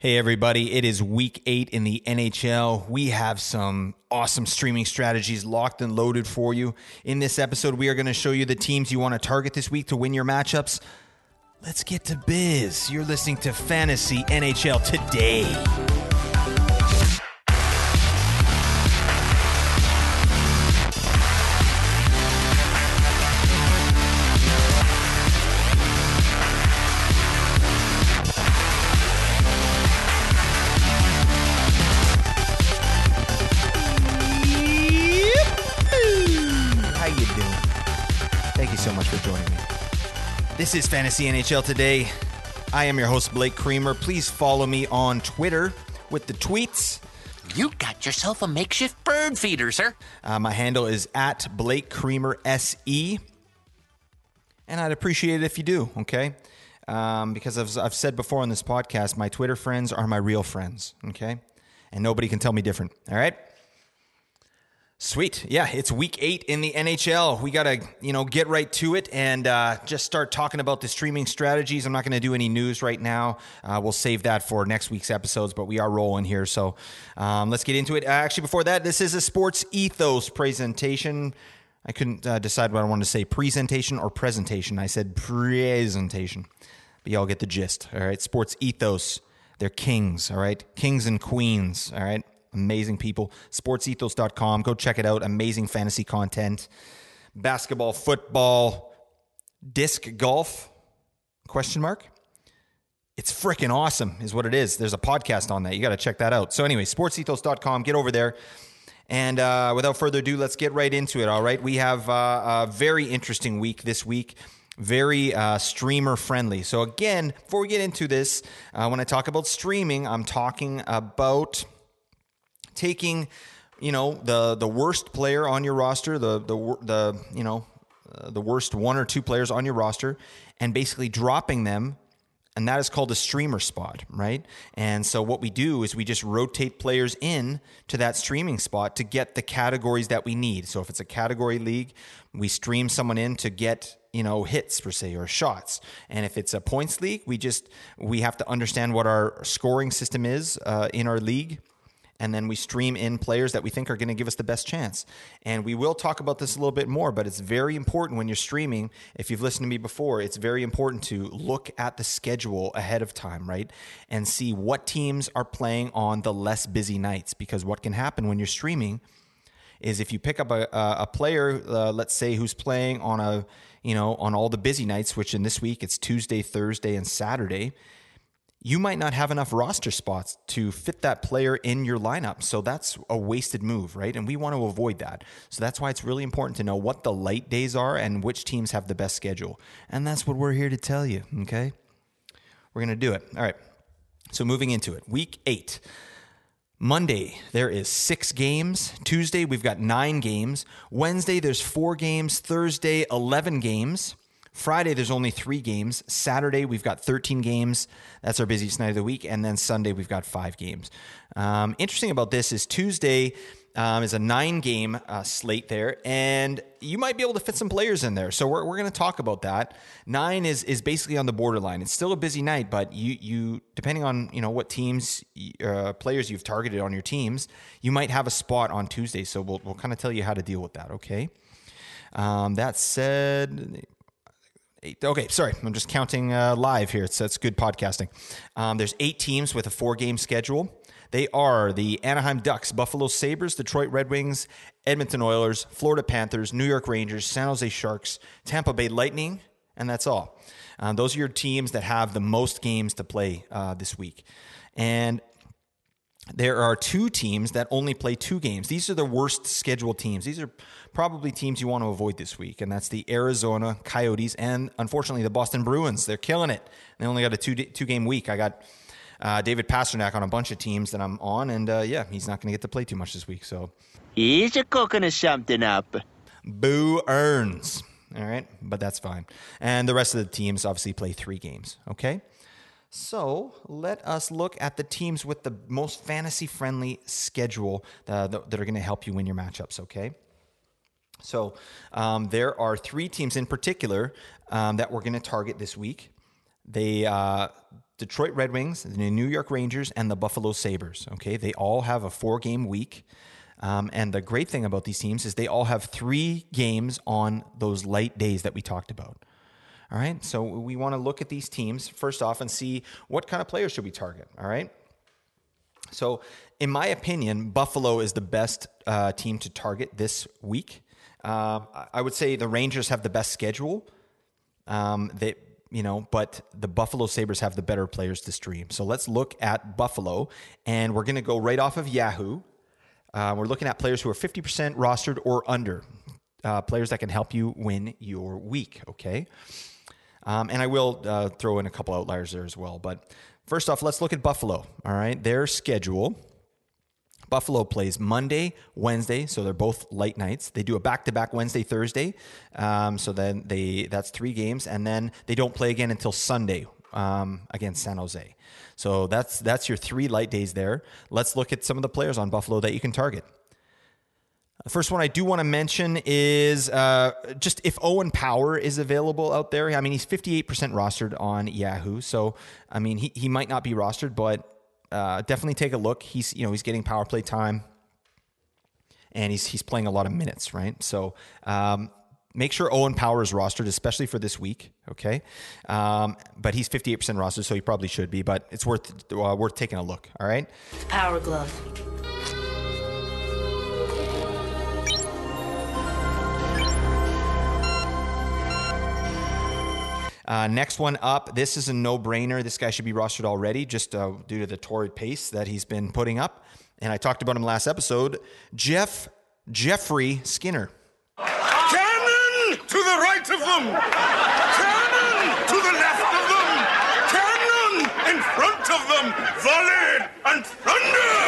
Hey, everybody, it is week eight in the NHL. We have some awesome streaming strategies locked and loaded for you. In this episode, we are going to show you the teams you want to target this week to win your matchups. Let's get to biz. You're listening to Fantasy NHL today. Is Fantasy NHL today. I am your host Blake Creamer. Please follow me on Twitter with the tweets. You got yourself a makeshift bird feeder, sir. Uh, my handle is at Blake Creamer SE. And I'd appreciate it if you do, okay? Um, because I've, I've said before on this podcast, my Twitter friends are my real friends, okay? And nobody can tell me different, all right? Sweet. Yeah, it's week eight in the NHL. We got to, you know, get right to it and uh, just start talking about the streaming strategies. I'm not going to do any news right now. Uh, we'll save that for next week's episodes, but we are rolling here. So um, let's get into it. Uh, actually, before that, this is a sports ethos presentation. I couldn't uh, decide what I wanted to say presentation or presentation. I said presentation. But y'all get the gist. All right. Sports ethos. They're kings. All right. Kings and queens. All right amazing people. Sportsethos.com go check it out. Amazing fantasy content. Basketball football disc golf? Question mark? It's freaking awesome is what it is. There's a podcast on that. You got to check that out. So anyway sportsethos.com get over there. And uh, without further ado let's get right into it all right? We have uh, a very interesting week this week. Very uh, streamer friendly. So, again, before we get into this, uh, when I talk about streaming, I'm talking about taking you know the the worst player on your roster, the the the you know uh, the worst one or two players on your roster, and basically dropping them. And that is called a streamer spot, right? And so what we do is we just rotate players in to that streaming spot to get the categories that we need. So if it's a category league, we stream someone in to get you know hits per se or shots and if it's a points league we just we have to understand what our scoring system is uh, in our league and then we stream in players that we think are going to give us the best chance. And we will talk about this a little bit more, but it's very important when you're streaming. If you've listened to me before, it's very important to look at the schedule ahead of time, right? And see what teams are playing on the less busy nights. Because what can happen when you're streaming is if you pick up a, a player, uh, let's say, who's playing on a, you know, on all the busy nights, which in this week it's Tuesday, Thursday, and Saturday you might not have enough roster spots to fit that player in your lineup. So that's a wasted move, right? And we want to avoid that. So that's why it's really important to know what the light days are and which teams have the best schedule. And that's what we're here to tell you, okay? We're going to do it. All right. So moving into it, week eight. Monday, there is six games. Tuesday, we've got nine games. Wednesday, there's four games. Thursday, 11 games. Friday, there's only three games. Saturday, we've got 13 games. That's our busiest night of the week. And then Sunday, we've got five games. Um, interesting about this is Tuesday um, is a nine game uh, slate there, and you might be able to fit some players in there. So we're, we're going to talk about that. Nine is is basically on the borderline. It's still a busy night, but you you depending on you know what teams uh, players you've targeted on your teams, you might have a spot on Tuesday. So we'll we'll kind of tell you how to deal with that. Okay. Um, that said, Eight. Okay, sorry, I'm just counting uh, live here. It's that's good podcasting. Um, there's eight teams with a four game schedule. They are the Anaheim Ducks, Buffalo Sabres, Detroit Red Wings, Edmonton Oilers, Florida Panthers, New York Rangers, San Jose Sharks, Tampa Bay Lightning, and that's all. Um, those are your teams that have the most games to play uh, this week. And there are two teams that only play two games. These are the worst scheduled teams. These are probably teams you want to avoid this week, and that's the Arizona Coyotes and unfortunately the Boston Bruins. They're killing it. They only got a two two game week. I got uh, David Pastrnak on a bunch of teams that I'm on, and uh, yeah, he's not going to get to play too much this week. So he's a cooking something up. Boo earns. All right, but that's fine. And the rest of the teams obviously play three games. Okay. So let us look at the teams with the most fantasy friendly schedule uh, that are going to help you win your matchups, okay? So um, there are three teams in particular um, that we're going to target this week. They, uh, Detroit Red Wings, the New York Rangers, and the Buffalo Sabres. Okay, they all have a four game week. Um, and the great thing about these teams is they all have three games on those light days that we talked about. All right, so we want to look at these teams first off and see what kind of players should we target. All right, so in my opinion, Buffalo is the best uh, team to target this week. Uh, I would say the Rangers have the best schedule. Um, they you know, but the Buffalo Sabres have the better players to stream. So let's look at Buffalo, and we're going to go right off of Yahoo. Uh, we're looking at players who are 50% rostered or under, uh, players that can help you win your week, okay? Um, and I will uh, throw in a couple outliers there as well. But first off, let's look at Buffalo, all right? Their schedule Buffalo plays Monday, Wednesday, so they're both light nights. They do a back-to-back Wednesday, Thursday, um, so then they that's three games, and then they don't play again until Sunday um, against San Jose. So that's that's your three light days there. Let's look at some of the players on Buffalo that you can target. The first one I do want to mention is uh, just if Owen Power is available out there. I mean, he's 58% rostered on Yahoo. So, I mean, he, he might not be rostered, but uh, definitely take a look. He's you know he's getting power play time, and he's he's playing a lot of minutes, right? So um, make sure Owen Power is rostered, especially for this week. Okay, um, but he's fifty eight percent rostered, so he probably should be. But it's worth uh, worth taking a look. All right. Power glove. Uh, next one up, this is a no brainer. This guy should be rostered already just uh, due to the torrid pace that he's been putting up. And I talked about him last episode. Jeff Jeffrey Skinner. Cannon to the right of them! Cannon to the left of them! Cannon in front of them! Volley and thunder!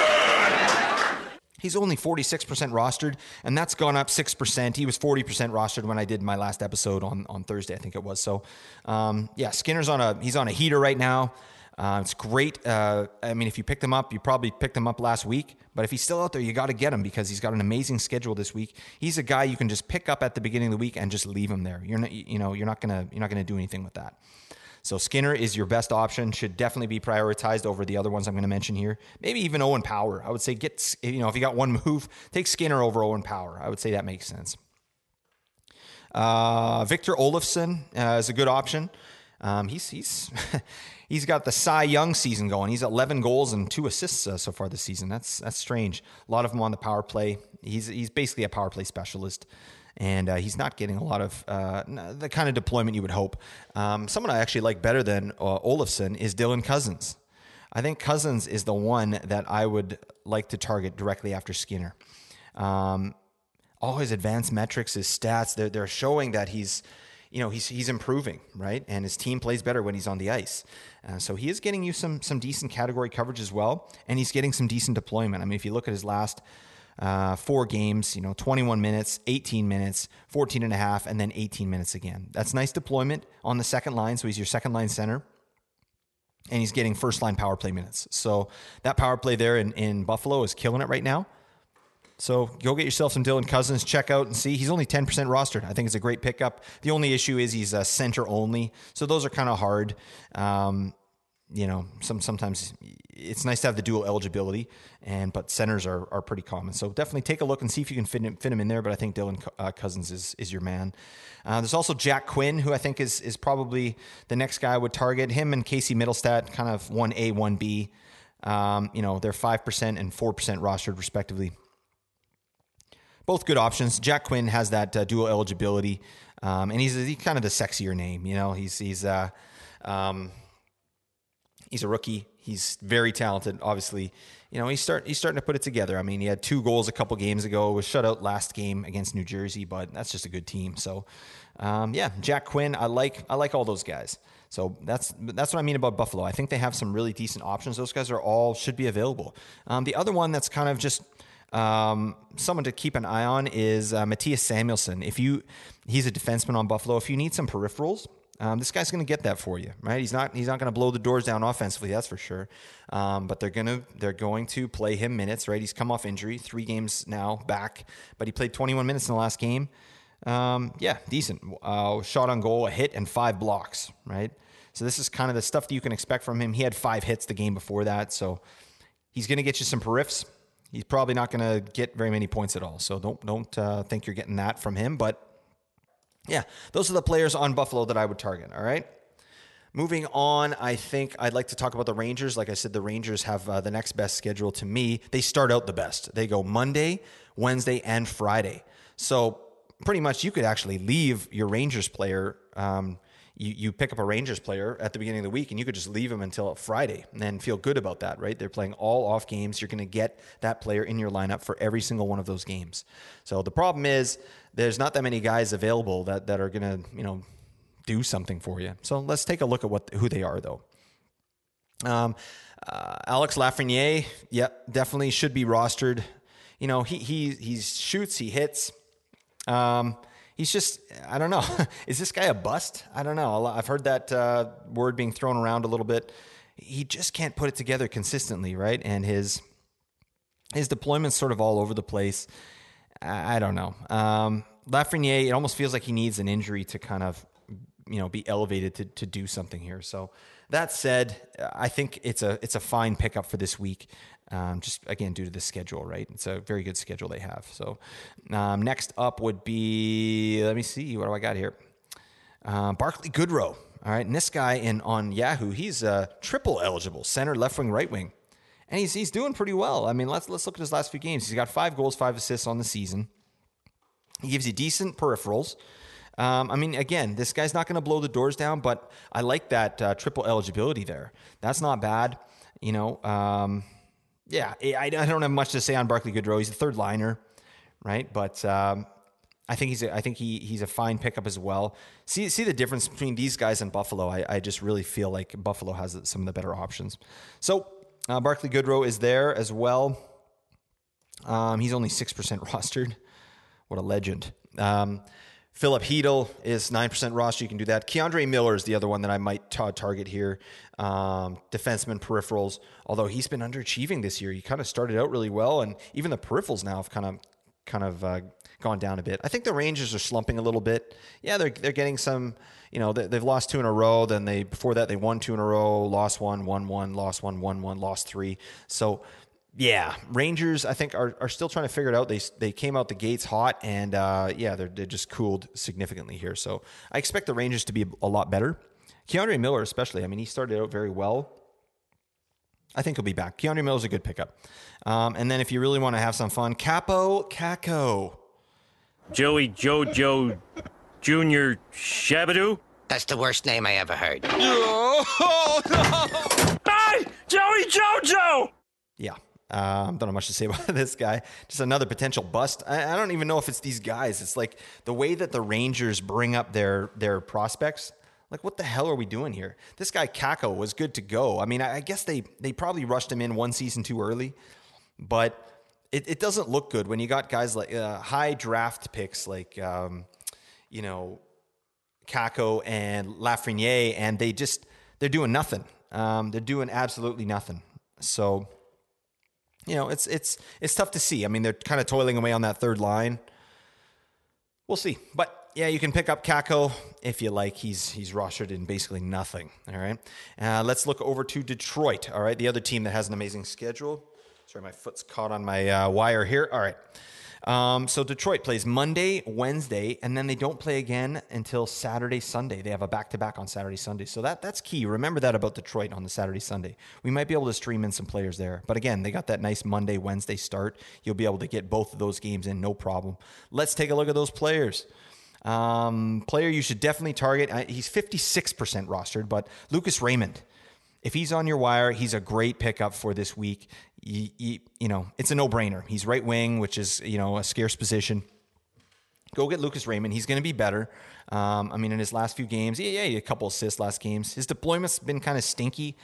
He's only 46% rostered, and that's gone up 6%. He was 40% rostered when I did my last episode on, on Thursday, I think it was. So, um, yeah, Skinner's on a he's on a heater right now. Uh, it's great. Uh, I mean, if you picked him up, you probably picked him up last week. But if he's still out there, you got to get him because he's got an amazing schedule this week. He's a guy you can just pick up at the beginning of the week and just leave him there. You're not, you know, you're not gonna you're not gonna do anything with that. So Skinner is your best option. Should definitely be prioritized over the other ones I'm going to mention here. Maybe even Owen Power. I would say get you know if you got one move, take Skinner over Owen Power. I would say that makes sense. Uh, Victor Olofsson uh, is a good option. Um, he's he's he's got the Cy Young season going. He's 11 goals and two assists uh, so far this season. That's that's strange. A lot of them on the power play. He's he's basically a power play specialist and uh, he's not getting a lot of uh, the kind of deployment you would hope. Um, someone I actually like better than uh, Olofsson is Dylan Cozens. I think Cozens is the one that I would like to target directly after Skinner. Um, all his advanced metrics, his stats, they're, they're showing that he's, you know, he's, he's improving, right? And his team plays better when he's on the ice. Uh, so he is getting you some, some decent category coverage as well. And he's getting some decent deployment. I mean, if you look at his last uh, four games, you know, 21 minutes, 18 minutes, 14 and a half, and then 18 minutes again. That's nice deployment on the second line. So he's your second line center. And he's getting first line power play minutes. So that power play there in, in Buffalo is killing it right now. So go get yourself some Dylan Cozens. check out and see. He's only 10% rostered. I think it's a great pickup. The only issue is he's a center only. So those are kind of hard. Um, you know, some sometimes it's nice to have the dual eligibility, and but centers are, are pretty common. So definitely take a look and see if you can fit him, fit him in there. But I think Dylan uh, Cozens is is your man. Uh, there's also Jack Quinn, who I think is is probably the next guy I would target. Him and Casey Mittelstadt, kind of one A, one B. Um, you know, they're five percent and four percent rostered respectively. Both good options. Jack Quinn has that uh, dual eligibility, um, and he's, he's, kind of the sexier name. You know, he's he's uh, um, He's a rookie. He's very talented. Obviously, you know he's start he's starting to put it together. I mean, he had two goals a couple games ago. Was shut out last game against New Jersey, but that's just a good team. So, um, yeah, Jack Quinn. I like I like all those guys. So that's that's what I mean about Buffalo. I think they have some really decent options. Those guys are all should be available. Um, the other one that's kind of just um, someone to keep an eye on is uh, Mattias Samuelsson. If you, he's a defenseman on Buffalo. If you need some peripherals, um, this guy's going to get that for you, right? He's not he's not going to blow the doors down offensively, that's for sure. Um, but they're gonna they're going to play him minutes, right? He's come off injury, three games now back, but he played 21 minutes in the last game. Um, yeah, decent. Uh, shot on goal, a hit, and five blocks, right? So this is kind of the stuff that you can expect from him. He had five hits the game before that, so he's going to get you some periffs. He's probably not going to get very many points at all. So don't don't uh, think you're getting that from him. But yeah, those are the players on Buffalo that I would target. All right. Moving on, I think I'd like to talk about the Rangers. Like I said, the Rangers have uh, the next best schedule to me. They start out the best. They go Monday, Wednesday, and Friday. So pretty much you could actually leave your Rangers player. Um, you, you pick up a Rangers player at the beginning of the week and you could just leave him until Friday and then feel good about that, right? They're playing all off games. You're going to get that player in your lineup for every single one of those games. So the problem is there's not that many guys available that, that are going to, you know, do something for you. So let's take a look at what who they are, though. Um, uh, Alex Lafreniere, yep, definitely should be rostered. You know, he he he shoots, he hits. Um, he's just I don't know. Is this guy a bust? I don't know. I've heard that uh, word being thrown around a little bit. He just can't put it together consistently, right? And his his deployment's sort of all over the place. I, I don't know. Um, Lafreniere, it almost feels like he needs an injury to kind of you know be elevated to to do something here. So that said, I think it's a it's a fine pickup for this week. Um, just again due to the schedule, right? It's a very good schedule they have. So um, next up would be let me see what do I got here. Um, Barclay Goodrow. All right, and this guy in on Yahoo, he's uh, triple eligible, center, left wing, right wing, and he's he's doing pretty well. I mean, let's let's look at his last few games. He's got five goals, five assists on the season. He gives you decent peripherals. Um, I mean, again, this guy's not going to blow the doors down, but I like that uh, triple eligibility there. That's not bad. You know, um, yeah, I, I, don't have much to say on Barclay Goodrow. He's a third liner, right? But um, I think he's a, I think he he's a fine pickup as well. See see the difference between these guys and Buffalo. I, I just really feel like Buffalo has some of the better options. So uh, Barclay Goodrow is there as well. Um, he's only six percent rostered. What a legend. Um, Filip Chytil is 9% roster. You can do that. K'Andre Miller is the other one that I might ta- target here. Um, defenseman peripherals, although he's been underachieving this year. He kind of started out really well, and even the peripherals now have kind of kind of uh, gone down a bit. I think the Rangers are slumping a little bit. Yeah, they're they're getting some. You know, they, have lost two in a row. Then they before that they won two in a row, lost one, won one, lost one, won one, lost three. So yeah, Rangers, I think are, are still trying to figure it out. They they came out the gates hot, and uh, yeah, they're they're just cooled significantly here. So I expect the Rangers to be a lot better. K'Andre Miller, especially. I mean, he started out very well. I think he'll be back. K'Andre Miller's a good pickup. Um, and then if you really want to have some fun, Kaapo Kakko. Joey Jojo Junior Shabadoo. That's the worst name I ever heard. Oh, no! Hey, Joey Jojo! Yeah, um, don't know much to say about this guy. Just another potential bust. I, I, don't even know if it's these guys. It's like the way that the Rangers bring up their their prospects. Like, what the hell are we doing here? This guy Kakko was good to go. I mean, I, I guess they they probably rushed him in one season too early, but it, it doesn't look good when you got guys like uh, high draft picks like um, you know Kakko and Lafreniere, and they just they're doing nothing. Um, they're doing absolutely nothing. So you know, it's it's it's tough to see. I mean, they're kind of toiling away on that third line. We'll see, but yeah, you can pick up Kakko if you like. He's he's rostered in basically nothing. All right, uh, let's look over to Detroit. All right, the other team that has an amazing schedule. Sorry, my foot's caught on my uh, wire here. All right. Um, so Detroit plays Monday, Wednesday, and then they don't play again until Saturday, Sunday. They have a back to back on Saturday, Sunday. So that that's key. Remember that about Detroit on the Saturday, Sunday. We might be able to stream in some players there. But again, they got that nice Monday, Wednesday start. You'll be able to get both of those games in, no problem. Let's take a look at those players. Um, player you should definitely target. He's 56% rostered, but Lucas Raymond if he's on your wire, he's a great pickup for this week. You, you, you know, it's a no brainer. He's right wing, which is, you know, a scarce position. Go get Lucas Raymond. He's going to be better. Um, I mean, in his last few games, yeah, yeah, a couple assists last games. His deployment's been kind of stinky.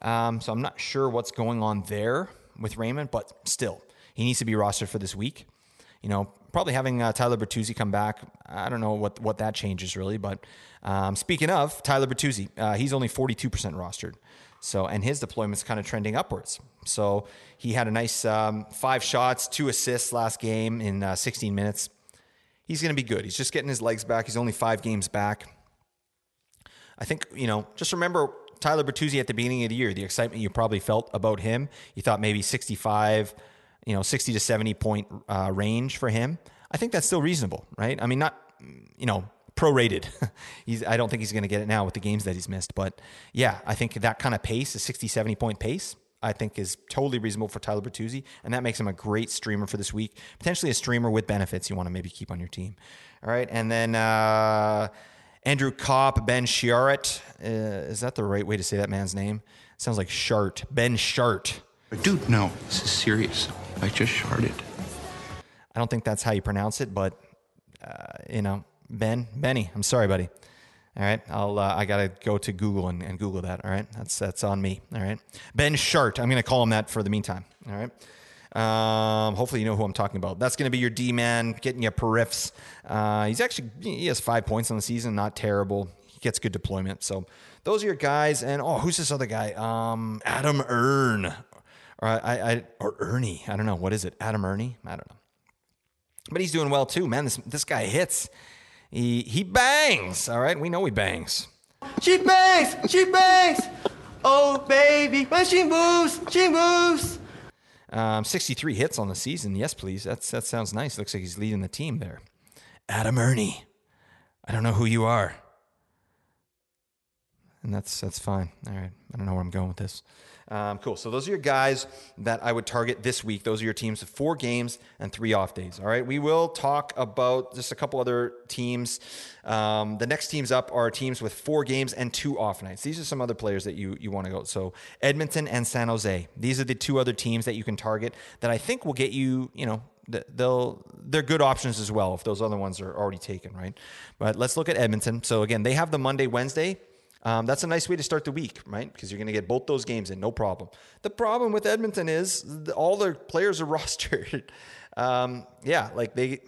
Um, so I'm not sure what's going on there with Raymond, but still, he needs to be rostered for this week. You know, probably having uh, Tyler Bertuzzi come back. I don't know what what that changes really, but um, speaking of Tyler Bertuzzi, uh, he's only 42% rostered. So, and his deployment's kind of trending upwards. So he had a nice um, five shots, two assists last game in uh, 16 minutes. He's going to be good. He's just getting his legs back. He's only five games back. I think, you know, just remember Tyler Bertuzzi at the beginning of the year, the excitement you probably felt about him. You thought maybe 65, you know, 60 to 70 point uh, range for him. I think that's still reasonable, right? I mean, not, you know, prorated. he's, I don't think he's going to get it now with the games that he's missed. But yeah, I think that kind of pace, a 60, 70 point pace, I think is totally reasonable for Tyler Bertuzzi. And that makes him a great streamer for this week. Potentially a streamer with benefits you want to maybe keep on your team. All right. And then uh, Andrew Copp, Ben Chiarot. Uh, is that the right way to say that man's name? sounds like Shart. Ben Shart. Dude, no, this is serious. I just sharted. I don't think that's how you pronounce it, but uh, you know, Ben, Benny. I'm sorry, buddy. All right, I'll uh, I gotta go to Google and, and, Google that. All right, that's that's on me. All right, Ben Shart. I'm gonna call him that for the meantime. All right. Um, hopefully you know who I'm talking about. That's gonna be your D man, getting you periffs. Uh, he's actually he has five points on the season, not terrible. He gets good deployment. So those are your guys. And oh, who's this other guy? Um, Adam Earn, or I, I or Ernie. I don't know what is it. Adam Ernie. I don't know. But he's doing well too, man. This this guy hits. He he bangs. All right, we know he bangs. She bangs. She bangs. Oh baby, when she moves, she moves. Um, 63 hits on the season. Yes, please. That's that sounds nice. Looks like he's leading the team there. Adam Ernie. I don't know who you are. And that's that's fine. All right. I don't know where I'm going with this. Um, cool. So those are your guys that I would target this week. Those are your teams of four games and three off days. All right. We will talk about just a couple other teams. Um, the next teams up are teams with four games and two off nights. These are some other players that you you want to go. So Edmonton and San Jose. These are the two other teams that you can target that I think will get you. You know, they'll they're good options as well if those other ones are already taken, right? But let's look at Edmonton. So again, they have the Monday Wednesday um, that's a nice way to start the week, right? Because you're going to get both those games in, no problem. The problem with Edmonton is all their players are rostered. um, yeah, like they,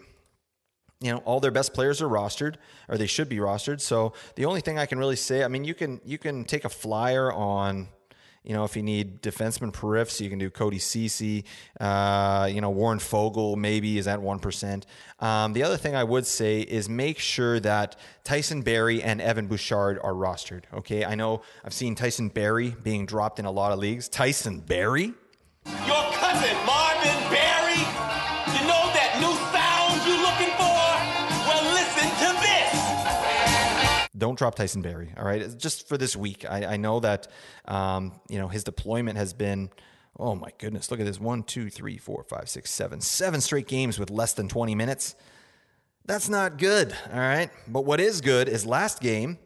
you know, all their best players are rostered, or they should be rostered. So the only thing I can really say, I mean, you can you can take a flyer on you know, if you need defenseman periffs, you can do Cody Ceci. Uh, you know, Warren Foegele maybe is at 1%. Um, the other thing I would say is make sure that Tyson Barrie and Evan Bouchard are rostered. Okay. I know I've seen Tyson Barrie being dropped in a lot of leagues. Tyson Barrie? Your cousin, Marvin Barrie? Don't drop Tyson Barrie. All right. Just for this week. I, I know that um, you know, his deployment has been, oh my goodness, look at this one, two, three, four, five, six, seven, seven straight games with less than 20 minutes. That's not good. All right. But what is good is last game,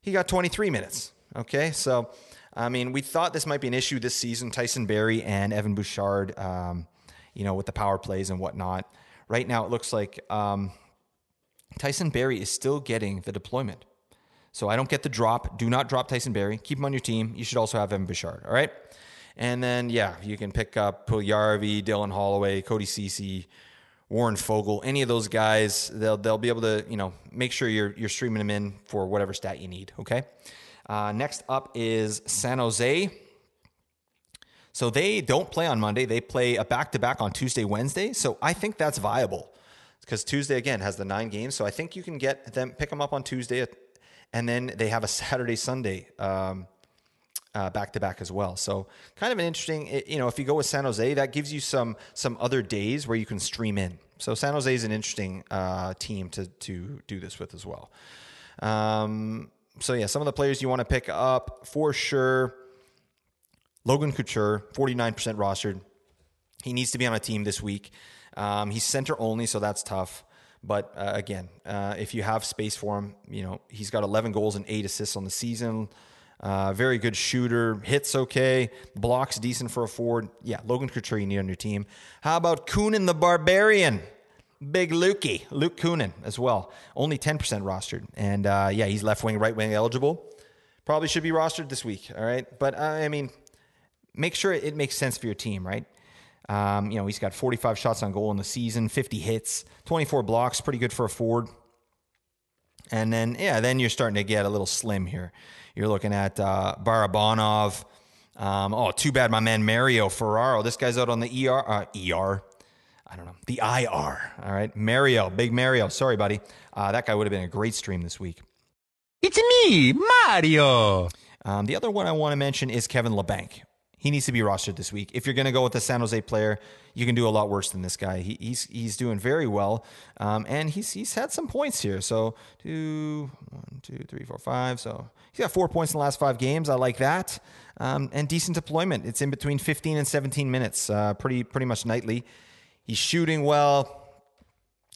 he got 23 minutes. Okay. So, I mean, we thought this might be an issue this season. Tyson Barrie and Evan Bouchard, um, you know, with the power plays and whatnot. Right now, it looks like um, Tyson Barrie is still getting the deployment. So I don't get the drop. Do not drop Tyson Barrie. Keep him on your team. You should also have Evan Bouchard. All right. And then, yeah, you can pick up Puljujarvi, Dylan Holloway, Cody Ceci, Warren Foegele, any of those guys. They'll they'll be able to you know make sure you're you're streaming them in for whatever stat you need. Okay. Uh, next up is San Jose. So they don't play on Monday. They play a back to back on Tuesday, Wednesday. So I think that's viable because Tuesday again has the nine games. So I think you can get them pick them up on Tuesday and then they have a Saturday Sunday back to back as well. So kind of an interesting, you know, if you go with San Jose, that gives you some some other days where you can stream in. So San Jose is an interesting uh, team to to do this with as well. Um, so yeah, some of the players you want to pick up for sure. Logan Couture, 49% rostered. He needs to be on a team this week. Um, he's center only, so that's tough. But uh, again, uh, if you have space for him, you know he's got 11 goals and eight assists on the season. Uh, very good shooter, hits okay, blocks decent for a forward. Yeah, Logan Couture you need on your team. How about Kunin the Barbarian? Big Lukey, Luke Kunin as well. Only 10% rostered. And uh, yeah, he's left wing, right wing eligible. Probably should be rostered this week. All right. But uh, I mean, make sure it makes sense for your team, right? Um, you know, he's got 45 shots on goal in the season, 50 hits, 24 blocks, pretty good for a forward. And then, yeah, then you're starting to get a little slim here. You're looking at uh, Barabanov. Um, oh, too bad my man Mario Ferraro. This guy's out on the ER. Uh, ER. I don't know. The IR. All right. Mario, big Mario. Sorry, buddy. Uh, that guy would have been a great stream this week. It's me, Mario. Um, the other one I want to mention is Kevin Labanc. He needs to be rostered this week. If you're going to go with the San Jose player, you can do a lot worse than this guy. He, he's he's doing very well, um, and he's he's had some points here. So two, one, two, three, four, five. So he's got four points in the last five games. I like that, um, and decent deployment. It's in between 15 and 17 minutes, uh, pretty pretty much nightly. He's shooting well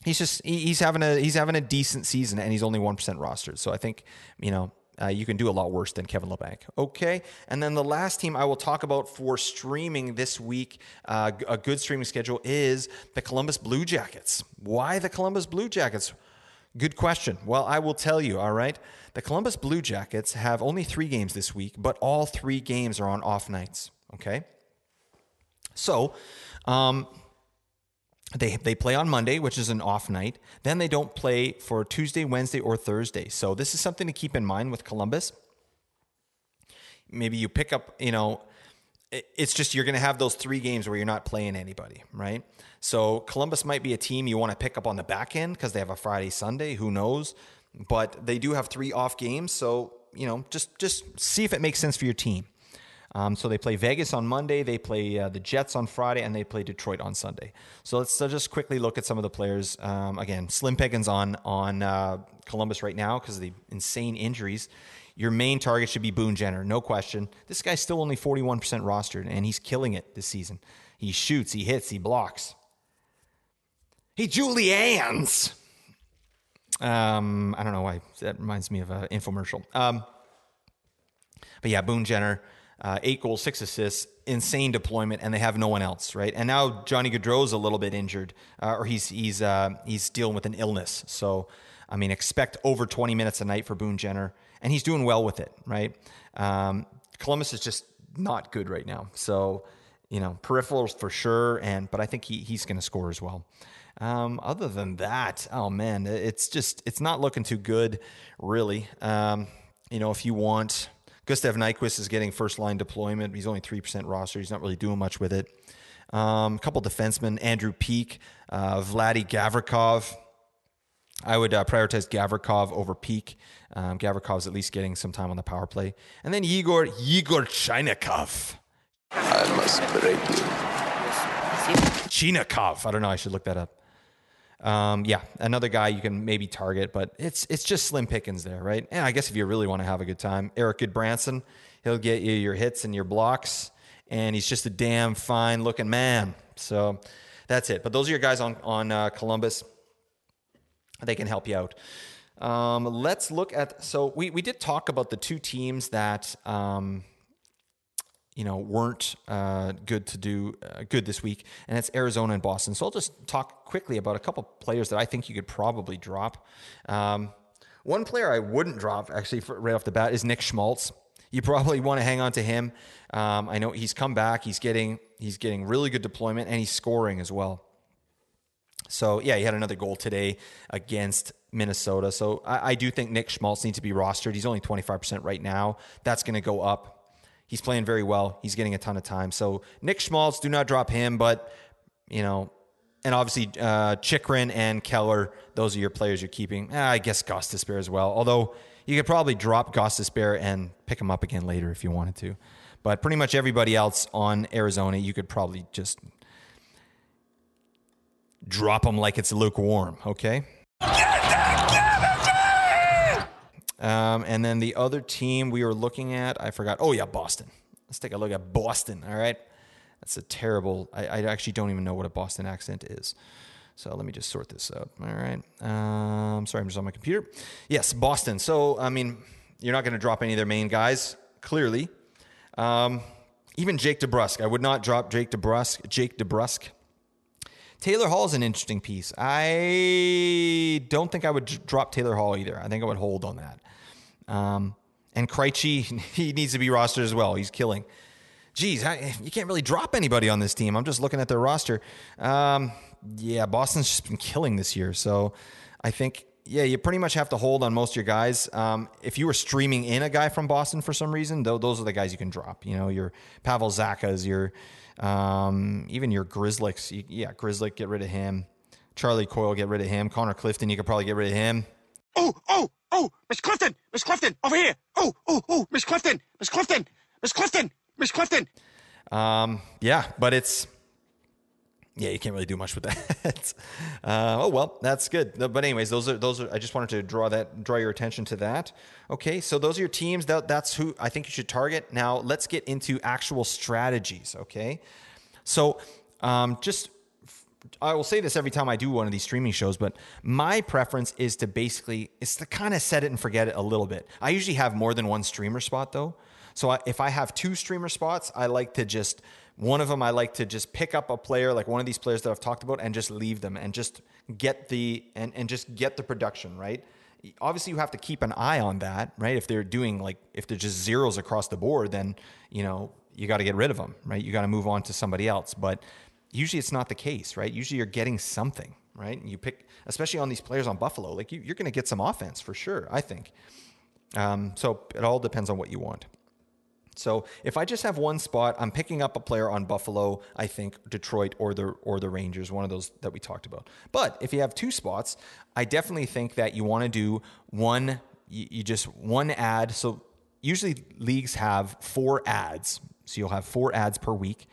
he's just he- he's having a he's having a decent season and he's only 1% rostered so i think you know uh, you can do a lot worse than Kevin Labanc. Okay. And then the last team I will talk about for streaming this week, uh, a good streaming schedule, is the Columbus Blue Jackets. Why the Columbus Blue Jackets? Good question. Well, I will tell you, all right. The Columbus Blue Jackets have only three games this week, but all three games are on off nights. Okay. So, um, they they play on Monday, which is an off night. Then they don't play for Tuesday, Wednesday, or Thursday. So this is something to keep in mind with Columbus. Maybe you pick up, you know, it's just you're going to have those three games where you're not playing anybody, right? So Columbus might be a team you want to pick up on the back end because they have a Friday, Sunday. Who knows? But they do have three off games, so you know, just just see if it makes sense for your team. Um, so they play Vegas on Monday, they play uh, the Jets on Friday, and they play Detroit on Sunday. So let's just quickly look at some of the players. Um, again, Slim Pickens on on uh, Columbus right now because of the insane injuries. Your main target should be Boone Jenner, no question. This guy's still only 41% rostered, and he's killing it this season. He shoots, he hits, he blocks. He Julianne's. Um, I don't know why that reminds me of an infomercial. Um, but yeah, Boone Jenner, uh, eight goals, six assists, insane deployment, and they have no one else, right? And now Johnny Gaudreau's a little bit injured, uh, or he's he's uh, he's dealing with an illness. So, I mean, expect over 20 minutes a night for Boone Jenner, and he's doing well with it, right? Um, Columbus is just not good right now, so you know peripherals for sure, and but I think he he's going to score as well. Um, other than that, oh man, it's just it's not looking too good, really. Um, you know, if you want, Gustav Nyquist is getting first line deployment. He's only three percent roster. He's not really doing much with it. Um, a couple defensemen, Andrew Peeke, uh, Vladdy Gavrikov. I would uh, prioritize Gavrikov over Peeke. Um, Gavrikov's at least getting some time on the power play, and then Igor Igor Chinakhov. I must break you. Chinakhov. I don't know. I should look that up. Um, yeah, another guy you can maybe target, but it's it's just slim pickings there, right? And I guess if you really want to have a good time, Erik Gudbranson, he'll get you your hits and your blocks, and he's just a damn fine looking man. So that's it. But those are your guys on on uh, Columbus. They can help you out. Um, let's look at. So we we did talk about the two teams that. Um, you know, weren't uh, good to do uh, good this week, and it's Arizona and Boston. So I'll just talk quickly about a couple players that I think you could probably drop. Um, one player I wouldn't drop, actually, for, right off the bat, is Nick Schmaltz. You probably want to hang on to him. Um, I know he's come back. He's getting he's getting really good deployment, and he's scoring as well. So yeah, he had another goal today against Minnesota. So I, I do think Nick Schmaltz needs to be rostered. He's only 25% right now. That's going to go up. He's playing very well. He's getting a ton of time. So Nick Schmaltz, do not drop him. But you know, and obviously uh, Chychrun and Keller, those are your players you're keeping. Ah, I guess Gostisbehere as well. Although you could probably drop Gostisbehere and pick him up again later if you wanted to. But pretty much everybody else on Arizona, you could probably just drop them like it's lukewarm. Okay. Um, and then the other team we were looking at, I forgot. Oh yeah, Boston. Let's take a look at Boston. All right, that's a terrible. I, I actually don't even know what a Boston accent is. So let me just sort this out. All right. Um, sorry, I'm just on my computer. Yes, Boston. So I mean, you're not going to drop any of their main guys, clearly. Um, even Jake DeBrusk. I would not drop Jake DeBrusk. Jake DeBrusk. Taylor Hall is an interesting piece. I don't think I would drop Taylor Hall either. I think I would hold on that. Um, and Krejci, he needs to be rostered as well. He's killing. Geez, I, you can't really drop anybody on this team. I'm just looking at their roster. Um, yeah, Boston's just been killing this year. So I think, yeah, you pretty much have to hold on most of your guys. Um, if you were streaming in a guy from Boston for some reason, those are the guys you can drop. You know, your Pavel Zachas, your um, even your Grzelcyks. You, yeah, Grzelcyk, get rid of him. Charlie Coyle, get rid of him. Connor Clifton, you could probably get rid of him. Oh, oh, Oh, Miss Clifton, Miss Clifton, over here. Oh, oh, oh, Miss Clifton, Miss Clifton, Miss Clifton, Miss Clifton. Um, yeah, but it's yeah, you can't really do much with that. uh, oh well, that's good. But anyways, those are those are. I just wanted to draw that draw your attention to that. Okay, so those are your teams. That that's who I think you should target. Now let's get into actual strategies. Okay, so um, just I will say this every time I do one of these streaming shows, but my preference is to basically is to kind of set it and forget it a little bit. I usually have more than one streamer spot though. So I, if I have two streamer spots, I like to just one of them I like to just pick up a player like one of these players that I've talked about and just leave them and just get the and and just get the production, right? Obviously you have to keep an eye on that, right? If they're doing like if they're just zeros across the board, then, you know, you got to get rid of them, right? You got to move on to somebody else, but usually it's not the case, right? Usually you're getting something, right? You pick, especially on these players on Buffalo, like you, are going to get some offense for sure, I think. Um, so it all depends on what you want. So if I just have one spot, I'm picking up a player on Buffalo, I think Detroit or the or the Rangers, one of those that we talked about. But if you have two spots, I definitely think that you want to do one you just one ad. So usually leagues have four ads. So you'll have four ads per week.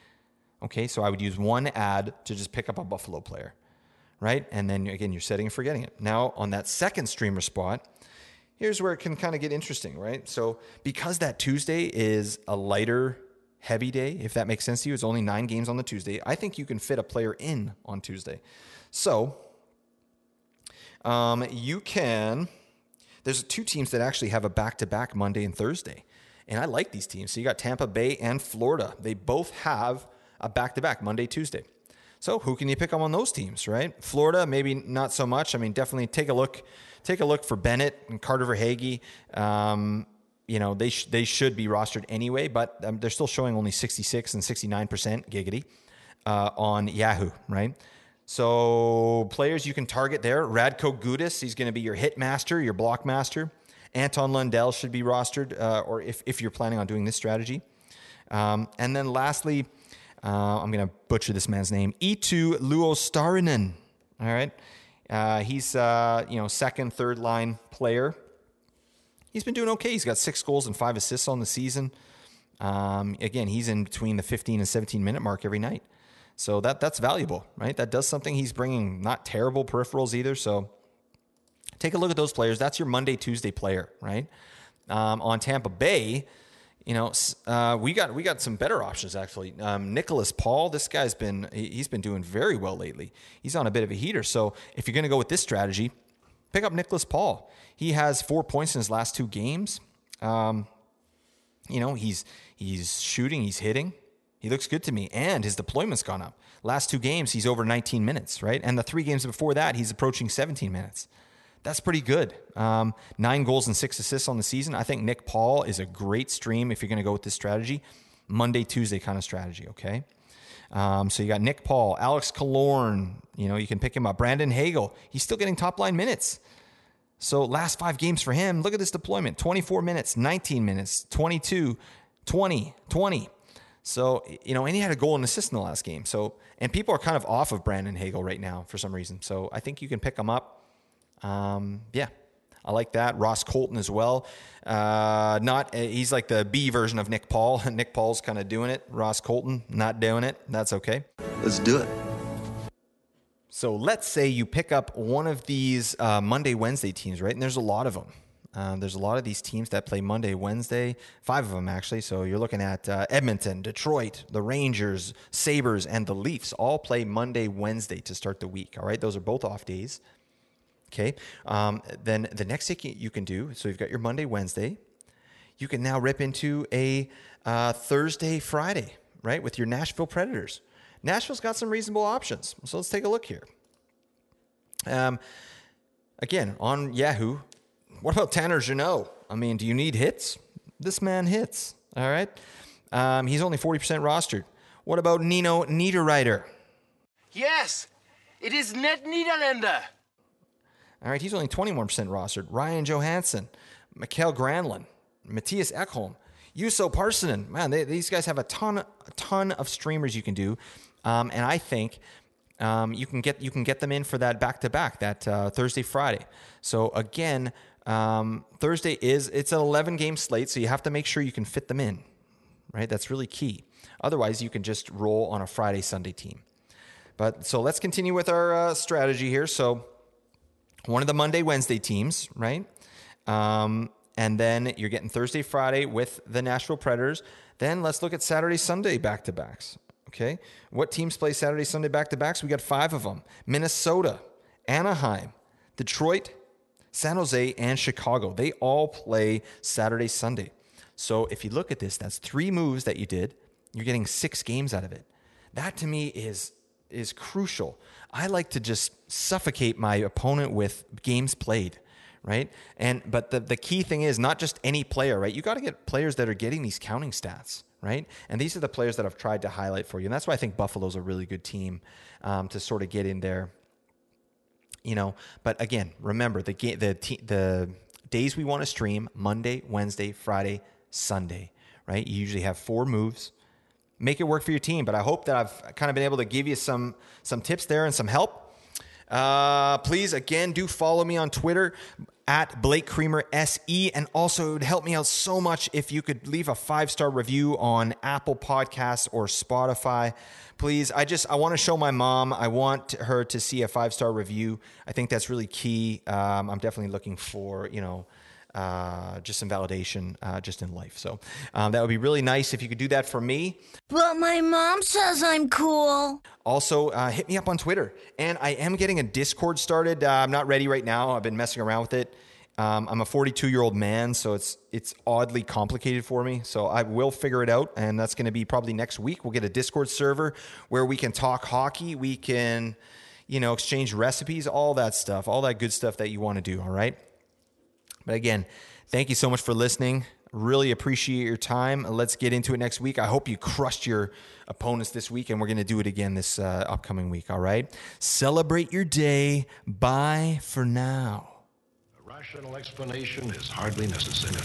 Okay, so I would use one ad to just pick up a Buffalo player, right? And then again, you're setting and forgetting it. Now on that second streamer spot, here's where it can kind of get interesting, right? So because that Tuesday is a lighter heavy day, if that makes sense to you, it's only nine games on the Tuesday. I think you can fit a player in on Tuesday. So um, you can. There's two teams that actually have a back to back Monday and Thursday. And I like these teams. So you got Tampa Bay and Florida. They both have a back to back Monday, Tuesday. So who can you pick up on those teams, right? Florida, maybe not so much. I mean, definitely take a look. Take a look for Bennett and Carter Verhaeghe. Um, you know they sh- they should be rostered anyway, but um, they're still showing only 66 and 69 percent giggity uh, on Yahoo, right? So players you can target there: Radko Gudas, he's going to be your hit master, your block master. Anton Lundell should be rostered, uh, or if if you're planning on doing this strategy. Um, and then lastly, uh, I'm going to butcher this man's name. Eetu Luostarinen. All right. Uh, he's, uh, you know, second, third line player. He's been doing okay. He's got six goals and five assists on the season. Um, again, he's in between the 15 and 17 minute mark every night. So that that's valuable, right? That does something. He's bringing not terrible peripherals either. So take a look at those players. That's your Monday, Tuesday player, right? Um, on Tampa Bay, you know, uh, we got we got some better options actually. Um, Nicholas Paul, this guy's been he's been doing very well lately. He's on a bit of a heater. So if you're going to go with this strategy, pick up Nicholas Paul. He has four points in his last two games. Um, you know, he's he's shooting, he's hitting. He looks good to me, and his deployment's gone up. Last two games, he's over 19 minutes, right? And the three games before that, he's approaching 17 minutes that's pretty good. Um, nine goals and six assists on the season. I think Nick Paul is a great stream if you're going to go with this strategy. Monday, Tuesday kind of strategy, okay? Um, so you got Nick Paul, Alex Killorn, you know, you can pick him up. Brandon Hagel, he's still getting top line minutes. So last five games for him, look at this deployment 24 minutes, 19 minutes, 22, 20, 20. So, you know, and he had a goal and assist in the last game. So, and people are kind of off of Brandon Hagel right now for some reason. So I think you can pick him up. Um, yeah, I like that. Ross Colton as well. Uh, not he's like the B version of Nick Paul. Nick Paul's kind of doing it. Ross Colton not doing it. That's okay. Let's do it. So let's say you pick up one of these uh, Monday Wednesday teams, right? And there's a lot of them. Uh, there's a lot of these teams that play Monday, Wednesday, five of them actually. So you're looking at uh, Edmonton, Detroit, the Rangers, Sabres, and the Leafs all play Monday, Wednesday to start the week. All right, those are both off days. Okay. Um, then the next thing you can do, so you've got your Monday, Wednesday. You can now rip into a uh, Thursday, Friday, right, with your Nashville Predators. Nashville's got some reasonable options. So let's take a look here. Um, again, on Yahoo, what about Tanner Jeannot? I mean, do you need hits? This man hits. All right. Um, he's only 40% rostered. What about Nino Niederreiter? Yes, it is Net Niederländer. All right, he's only 21% rostered. Ryan Johansen, Mikael Granlund, Mattias Ekholm, Juuso Parssinen. Man, they, these guys have a ton, a ton of streamers you can do, um, and I think um, you can get you can get them in for that back to back, that uh, Thursday Friday. So again, Um, Thursday is it's an 11 game slate, so you have to make sure you can fit them in, right? That's really key. Otherwise, you can just roll on a Friday Sunday team. But so let's continue with our uh, strategy here. So one of the Monday Wednesday teams, right? Um, and then you're getting Thursday Friday with the Nashville Predators. Then let's look at Saturday Sunday back to backs. Okay, what teams play Saturday Sunday back to backs? We got five of them: Minnesota, Anaheim, Detroit, San Jose, and Chicago. They all play Saturday Sunday. So if you look at this, that's three moves that you did. You're getting six games out of it. That to me is is crucial. I like to just suffocate my opponent with games played, right? And but the the key thing is not just any player, right? You got to get players that are getting these counting stats, right? And these are the players that I've tried to highlight for you, and that's why I think Buffalo's a really good team um, to sort of get in there. You know, but again, remember the ga- the te- the days we want to stream Monday, Wednesday, Friday, Sunday, right? You usually have four moves make it work for your team. But I hope that I've kind of been able to give you some some tips there and some help. Uh, please again do follow me on Twitter at Blake Creamer SE, and also it would help me out so much if you could leave a five star review on Apple Podcasts or Spotify. Please, I just I want to show my mom. I want her to see a five star review. I think that's really key. Um, I'm definitely looking for you know uh, just some validation uh, just in life. So um, that would be really nice if you could do that for me. But my mom says I'm cool. Also, uh, hit me up on Twitter. And I am getting a Discord started. Uh, I'm not ready right now. I've been messing around with it. Um, I'm a 42 year old man, so it's it's oddly complicated for me. So I will figure it out, and that's going to be probably next week. We'll get a Discord server where we can talk hockey. We can, you know, exchange recipes, all that stuff, all that good stuff that you want to do. All right. But again, thank you so much for listening. Really appreciate your time. Let's get into it next week. I hope you crushed your opponents this week, and we're going to do it again this uh, upcoming week. All right. Celebrate your day. Bye for now. A rational explanation is hardly necessary.